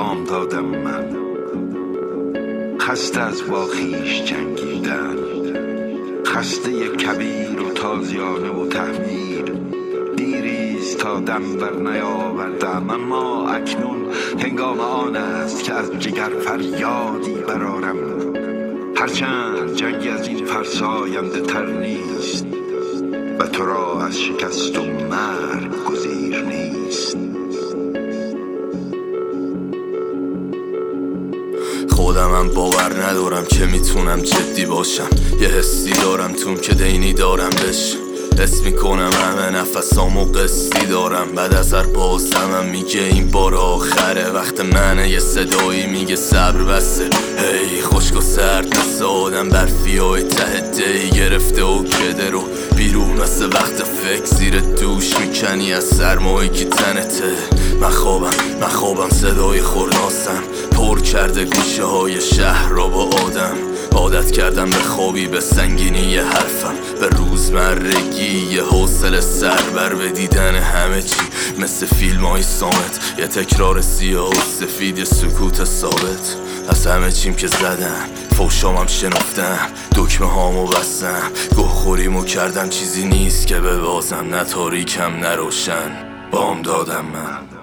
دادم من. خسته از با خیش جنگیدن. خسته کبیر و تازیانه و تحمیل دیریست تا دم بر نیاوردم. اما اکنون هنگام آن است که از جگر فریادی برارم هرچند جنگی از این فرساینده تر نیست و تو را از شکست و مرگ گزیر خودمم باور ندارم که می‌تونم جدی باشم. یه حسی دارم توم که دینی دارم بش حس می‌کنم همه نفسامو قصدی دارم. بعد از هر بازمم میگه این بار آخره. وقت منه یه صدایی میگه صبر بسته هی خشک و سرد مثل آدم برفی های ته گرفته و کده رو. مثل وقت فکر زیر دوش می‌کنی از سرمایی که تنته. من خوابم من خوابم صدای خورناسم. پر کرده گوشه های شهر را با آدم. عادت کردم به خوابی به سنگینی حرفم. به روزمرگی یه حوصله سربر به دیدن همه چی. مثل فیلم های سامت. یه تکرار سیاه و سفید یه سکوت ثابت. از همه چیم که زدم فوشامم شنفتم. دکمه هامو بستم. گوه خوریمو کردم چیزی نیست که به بازم نه تاریکم نه روشن. بام دادم من.